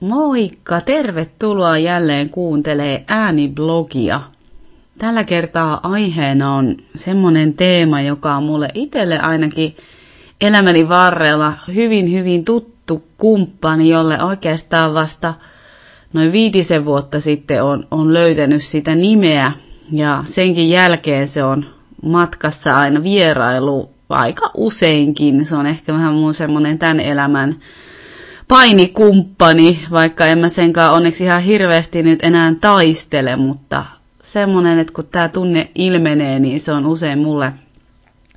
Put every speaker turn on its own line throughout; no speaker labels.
Moikka, tervetuloa jälleen kuuntelee ääniblogia. Tällä kertaa aiheena on semmonen teema, joka on mulle itselle ainakin elämäni varrella hyvin hyvin tuttu kumppani, jolle oikeastaan vasta noin viitisen vuotta sitten on, on löytänyt sitä nimeä ja senkin jälkeen se on matkassa aina vierailu aika useinkin. Se on ehkä vähän mun semmonen tämän elämän painikumppani, vaikka en mä senkaan onneksi ihan hirveästi nyt enää taistele, mutta semmonen, että kun tämä tunne ilmenee, niin se on usein mulle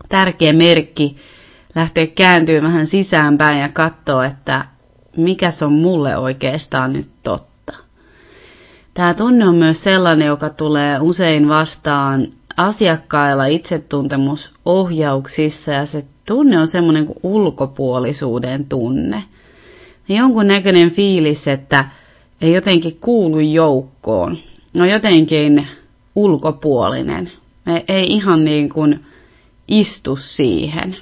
tärkeä merkki lähteä kääntyä vähän sisäänpäin ja katsoa, että mikä se on mulle oikeastaan nyt totta. Tämä tunne on myös sellainen, joka tulee usein vastaan asiakkailla itsetuntemusohjauksissa ja se tunne on semmoinen kuin ulkopuolisuuden tunne. Ja jonkun näköinen fiilis, että ei jotenkin kuulu joukkoon. No jotenkin ulkopuolinen. Me ei ihan niin kuin istu siihen.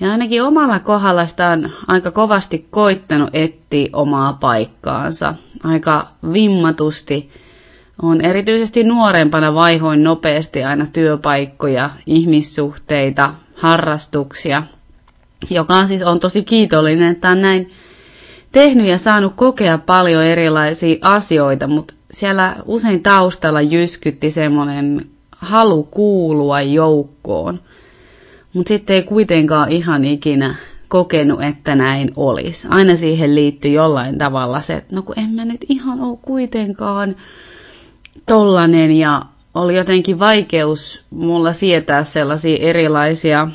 Ja ainakin omalla kohdalla sitä on aika kovasti koittanut etsiä omaa paikkaansa. Aika vimmatusti on erityisesti nuorempana vaihoin nopeasti aina työpaikkoja, ihmissuhteita, harrastuksia, joka on siis on tosi kiitollinen, että on näin tehnyt ja saanut kokea paljon erilaisia asioita, mutta siellä usein taustalla jyskytti semmoinen halu kuulua joukkoon. Mutta sitten ei kuitenkaan ihan ikinä kokenut, että näin olisi. Aina siihen liittyy jollain tavalla se, että no kun en mä nyt ihan ole kuitenkaan tollanen ja oli jotenkin vaikeus mulla sietää sellaisia erilaisia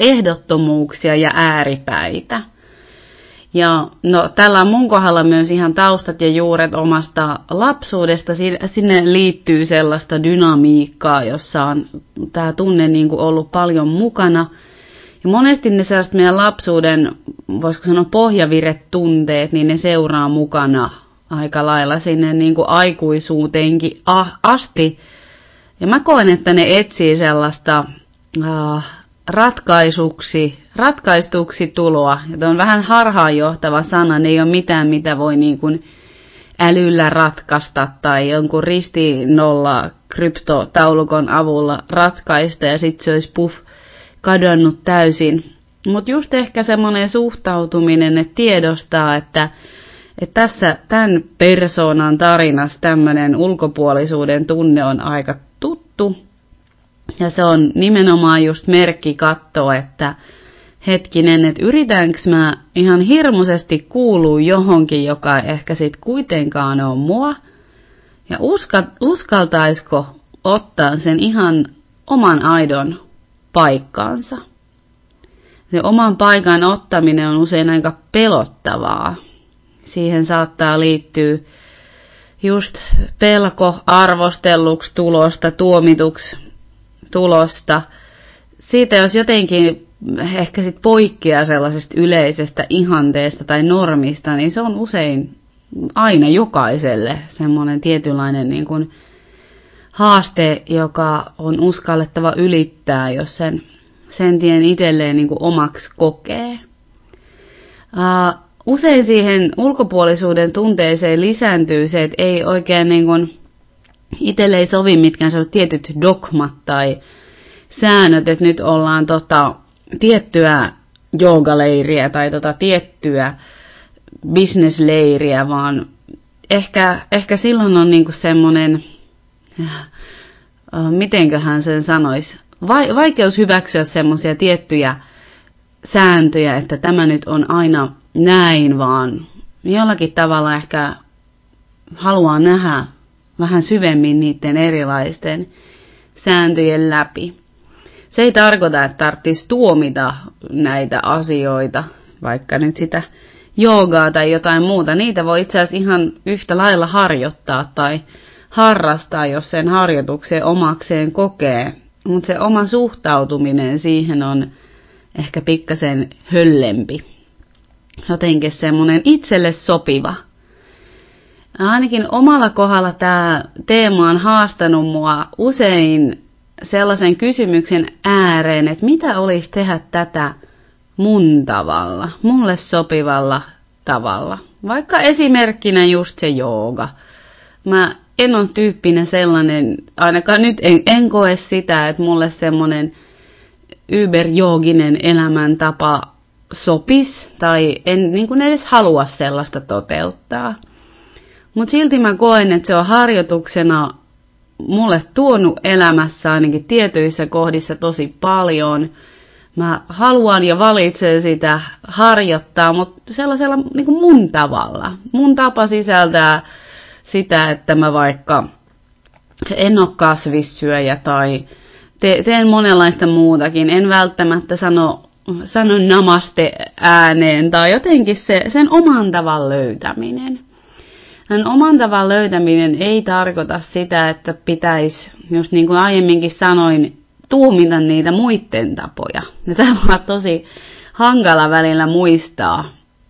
ehdottomuuksia ja ääripäitä. Ja no, tällä on mun kohdalla myös ihan taustat ja juuret omasta lapsuudesta. Sinne liittyy sellaista dynamiikkaa, jossa on tämä tunne niin kuin ollut paljon mukana. Ja monesti ne sellaiset meidän lapsuuden, voisiko sanoa pohjaviretunteet, niin ne seuraa mukana aika lailla sinne niin kuin aikuisuuteenkin asti. Ja mä koen, että ne etsii sellaista uh, ratkaisuksi, ratkaistuksi tuloa. Ja on vähän harhaanjohtava sana, ne ei ole mitään, mitä voi niin kuin älyllä ratkaista tai jonkun ristinolla kryptotaulukon avulla ratkaista ja sitten se olisi puff kadonnut täysin. Mutta just ehkä semmoinen suhtautuminen, että tiedostaa, että, että tässä tämän persoonan tarinassa tämmöinen ulkopuolisuuden tunne on aika tuttu ja se on nimenomaan just merkki katsoa, että hetkinen, että yritänkö mä ihan hirmuisesti kuulua johonkin, joka ehkä sit kuitenkaan on mua. Ja uska, uskaltaisiko ottaa sen ihan oman aidon paikkaansa. Se oman paikan ottaminen on usein aika pelottavaa. Siihen saattaa liittyä just pelko arvostelluksi tulosta, tuomituksi tulosta. Siitä jos jotenkin ehkä sit poikkeaa sellaisesta yleisestä ihanteesta tai normista, niin se on usein aina jokaiselle semmoinen tietynlainen niin kuin haaste, joka on uskallettava ylittää, jos sen, sen tien itselleen niin kuin omaksi kokee. Uh, usein siihen ulkopuolisuuden tunteeseen lisääntyy se, että ei oikein niin kuin itselle ei sovi mitkään sellaiset tietyt dogmat tai säännöt, että nyt ollaan tota, tiettyä joogaleiriä tai tota, tiettyä bisnesleiriä, vaan ehkä, ehkä silloin on niinku semmoinen, äh, mitenköhän sen sanoisi, vai, vaikeus hyväksyä semmoisia tiettyjä sääntöjä, että tämä nyt on aina näin, vaan jollakin tavalla ehkä haluaa nähdä vähän syvemmin niiden erilaisten sääntöjen läpi. Se ei tarkoita, että tarvitsisi tuomita näitä asioita, vaikka nyt sitä joogaa tai jotain muuta. Niitä voi itse asiassa ihan yhtä lailla harjoittaa tai harrastaa, jos sen harjoitukseen omakseen kokee. Mutta se oma suhtautuminen siihen on ehkä pikkasen höllempi. Jotenkin semmoinen itselle sopiva – Ainakin omalla kohdalla tämä teema on haastanut mua usein sellaisen kysymyksen ääreen, että mitä olisi tehdä tätä mun tavalla, mulle sopivalla tavalla. Vaikka esimerkkinä just se jooga. Mä en ole tyyppinen sellainen, ainakaan nyt en, en koe sitä, että mulle semmoinen yberjooginen elämäntapa sopis tai en niin kuin edes halua sellaista toteuttaa. Mutta silti mä koen, että se on harjoituksena mulle tuonut elämässä ainakin tietyissä kohdissa tosi paljon. Mä haluan ja valitsen sitä harjoittaa, mutta sellaisella niin kuin mun tavalla. Mun tapa sisältää sitä, että mä vaikka en ole kasvissyöjä tai te, teen monenlaista muutakin. En välttämättä sano, sano namaste ääneen tai jotenkin se, sen oman tavan löytäminen. Sen oman tavan löytäminen ei tarkoita sitä, että pitäisi, just niin kuin aiemminkin sanoin, tuumita niitä muiden tapoja. Ja tämä on tosi hankala välillä muistaa,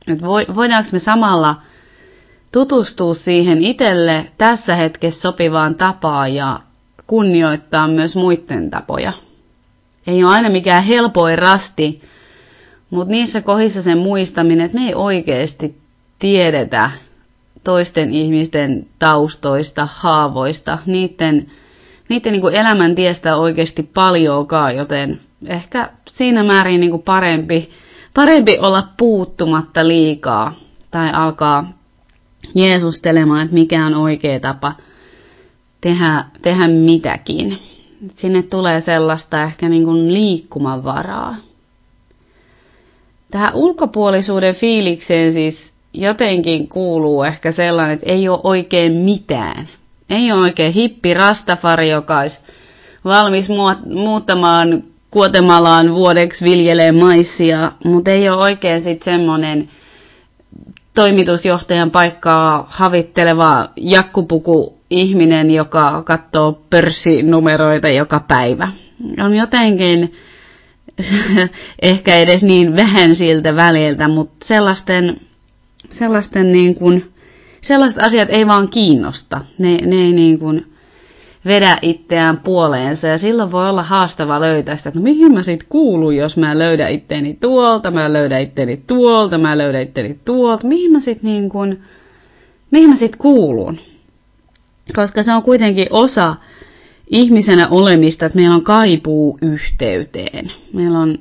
että voidaanko me samalla tutustua siihen itselle tässä hetkessä sopivaan tapaan ja kunnioittaa myös muiden tapoja. Ei ole aina mikään helpoin rasti, mutta niissä kohdissa sen muistaminen, että me ei oikeasti tiedetä toisten ihmisten taustoista, haavoista, niiden, niiden niin kuin elämäntiestä oikeasti paljonkaan, joten ehkä siinä määrin niin kuin parempi, parempi olla puuttumatta liikaa tai alkaa jeesustelemaan, että mikä on oikea tapa tehdä, tehdä mitäkin. Sinne tulee sellaista ehkä niin kuin liikkumavaraa. Tähän ulkopuolisuuden fiilikseen siis jotenkin kuuluu ehkä sellainen, että ei ole oikein mitään. Ei ole oikein hippi rastafari, joka olisi valmis muuttamaan Kuotemalaan vuodeksi viljelee maissia, mutta ei ole oikein sitten semmoinen toimitusjohtajan paikkaa havitteleva jakkupuku ihminen, joka katsoo pörssinumeroita joka päivä. On jotenkin ehkä edes niin vähän siltä väliltä, mutta sellaisten, sellaisten niin kuin, sellaiset asiat ei vaan kiinnosta. Ne, ne ei niin kuin, vedä itseään puoleensa ja silloin voi olla haastava löytää sitä, että no mihin mä sit kuulun, jos mä löydän itteeni tuolta, mä löydän itteeni tuolta, mä löydän itteeni tuolta, mihin mä sit niin kuin, mihin mä sit kuulun. Koska se on kuitenkin osa ihmisenä olemista, että meillä on kaipuu yhteyteen. Meillä on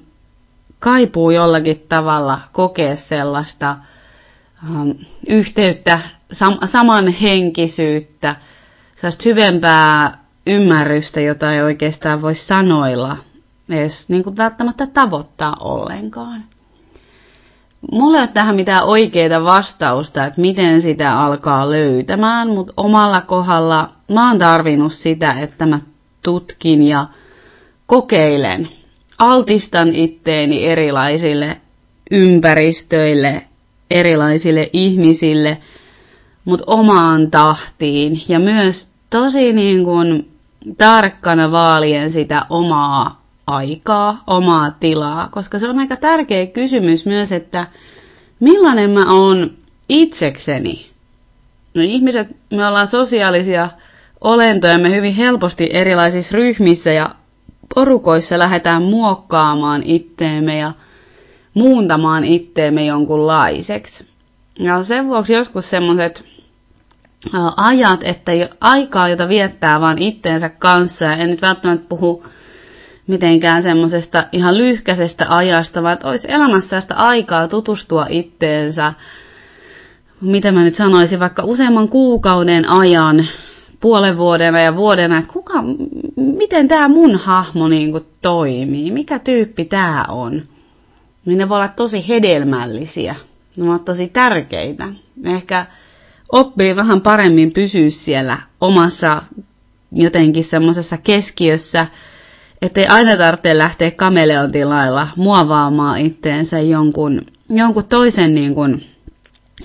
kaipuu jollakin tavalla kokea sellaista yhteyttä, sam- samanhenkisyyttä, sellaista syvempää ymmärrystä, jota ei oikeastaan voi sanoilla edes niin kuin välttämättä tavoittaa ollenkaan. Mulla ei ole tähän mitään oikeaa vastausta, että miten sitä alkaa löytämään, mutta omalla kohdalla mä oon tarvinnut sitä, että mä tutkin ja kokeilen. Altistan itteeni erilaisille ympäristöille, erilaisille ihmisille, mutta omaan tahtiin ja myös tosi niin kuin tarkkana vaalien sitä omaa aikaa, omaa tilaa, koska se on aika tärkeä kysymys myös, että millainen mä oon itsekseni. No ihmiset, me ollaan sosiaalisia olentoja, me hyvin helposti erilaisissa ryhmissä ja porukoissa lähdetään muokkaamaan itteemme ja muuntamaan itteemme jonkunlaiseksi. Ja sen vuoksi joskus semmoiset ajat, että aikaa, jota viettää vaan itteensä kanssa, ja en nyt välttämättä puhu mitenkään semmoisesta ihan lyhkäisestä ajasta, vaan että olisi elämässä sitä aikaa tutustua itteensä, mitä mä nyt sanoisin, vaikka useamman kuukauden ajan, puolen vuodena ja vuodena, että kuka, miten tämä mun hahmo niin kuin toimii, mikä tyyppi tämä on. Niin ne voi olla tosi hedelmällisiä, ne ovat tosi tärkeitä. Ehkä oppii vähän paremmin pysyä siellä omassa jotenkin semmoisessa keskiössä, ettei aina tarvitse lähteä kameleontin lailla muovaamaan itteensä jonkun, jonkun toisen niin kuin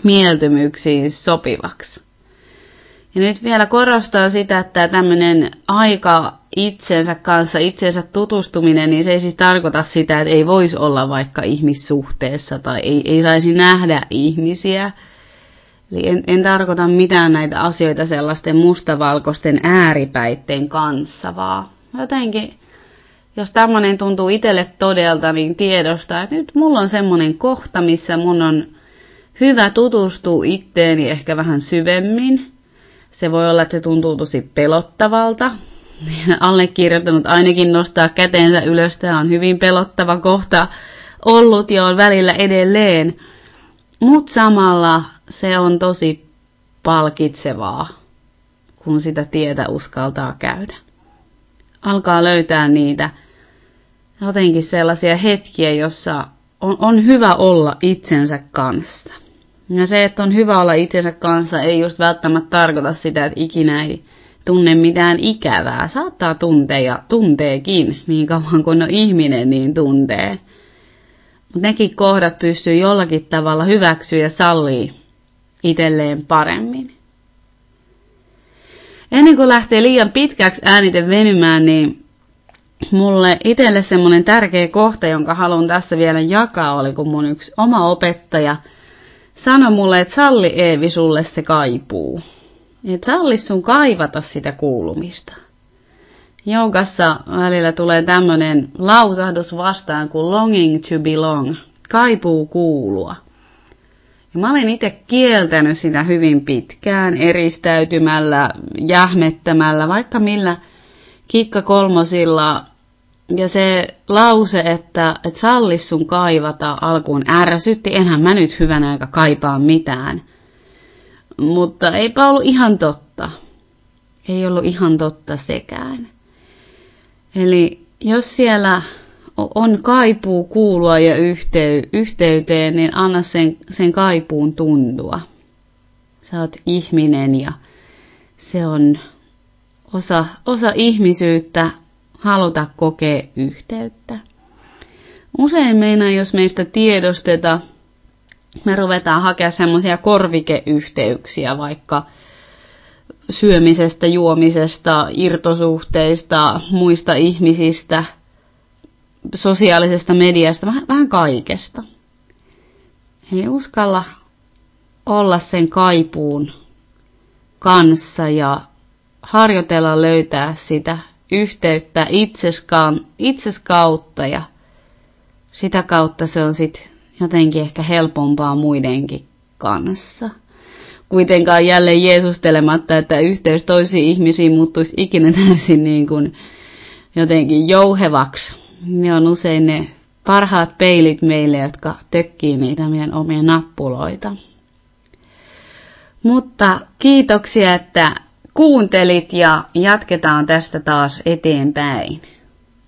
mieltymyksiin sopivaksi. Ja nyt vielä korostaa sitä, että tämmöinen aika itsensä kanssa, itsensä tutustuminen, niin se ei siis tarkoita sitä, että ei voisi olla vaikka ihmissuhteessa tai ei, ei saisi nähdä ihmisiä, Eli en, en tarkoita mitään näitä asioita sellaisten mustavalkoisten ääripäitten kanssa, vaan jotenkin, jos tämmöinen tuntuu itselle todelta, niin tiedostaa, että nyt mulla on semmoinen kohta, missä mun on hyvä tutustua itteeni ehkä vähän syvemmin. Se voi olla, että se tuntuu tosi pelottavalta. Allekirjoittanut ainakin nostaa käteensä ylös. Tämä on hyvin pelottava kohta ollut ja on välillä edelleen. Mutta samalla se on tosi palkitsevaa, kun sitä tietä uskaltaa käydä. Alkaa löytää niitä jotenkin sellaisia hetkiä, jossa on, on hyvä olla itsensä kanssa. Ja se, että on hyvä olla itsensä kanssa, ei just välttämättä tarkoita sitä, että ikinä ei tunne mitään ikävää. Saattaa tuntea ja tunteekin, niin kauan kuin on ihminen, niin tuntee. Mutta nekin kohdat pystyy jollakin tavalla hyväksyä ja sallii itselleen paremmin. Ennen kuin lähtee liian pitkäksi ääniten venymään, niin mulle itselle semmoinen tärkeä kohta, jonka haluan tässä vielä jakaa, oli kun mun yksi oma opettaja sanoi mulle, että salli Eevi sulle se kaipuu. Että salli sun kaivata sitä kuulumista. Joukassa välillä tulee tämmöinen lausahdus vastaan kuin longing to belong, kaipuu kuulua. Ja mä olen itse kieltänyt sitä hyvin pitkään eristäytymällä, jähmettämällä, vaikka millä kikka kolmosilla. Ja se lause, että, että sallis sun kaivata alkuun ärsytti, enhän mä nyt hyvän aika kaipaa mitään. Mutta eipä ollut ihan totta. Ei ollut ihan totta sekään. Eli jos siellä on kaipuu kuulua ja yhtey, yhteyteen, niin anna sen, sen kaipuun tuntua. Sä oot ihminen ja se on osa, osa ihmisyyttä haluta kokea yhteyttä. Usein meinaa, jos meistä tiedosteta, me ruvetaan hakea semmoisia korvikeyhteyksiä, vaikka syömisestä, juomisesta, irtosuhteista, muista ihmisistä, sosiaalisesta mediasta, vähän, kaikesta. Ei uskalla olla sen kaipuun kanssa ja harjoitella löytää sitä yhteyttä itseskaan, itses kautta ja sitä kautta se on sitten jotenkin ehkä helpompaa muidenkin kanssa. Kuitenkaan jälleen jeesustelematta, että yhteys toisiin ihmisiin muuttuisi ikinä täysin niin kuin jotenkin jouhevaksi. Ne on usein ne parhaat peilit meille, jotka tökkii niitä meidän omia nappuloita. Mutta kiitoksia, että kuuntelit ja jatketaan tästä taas eteenpäin.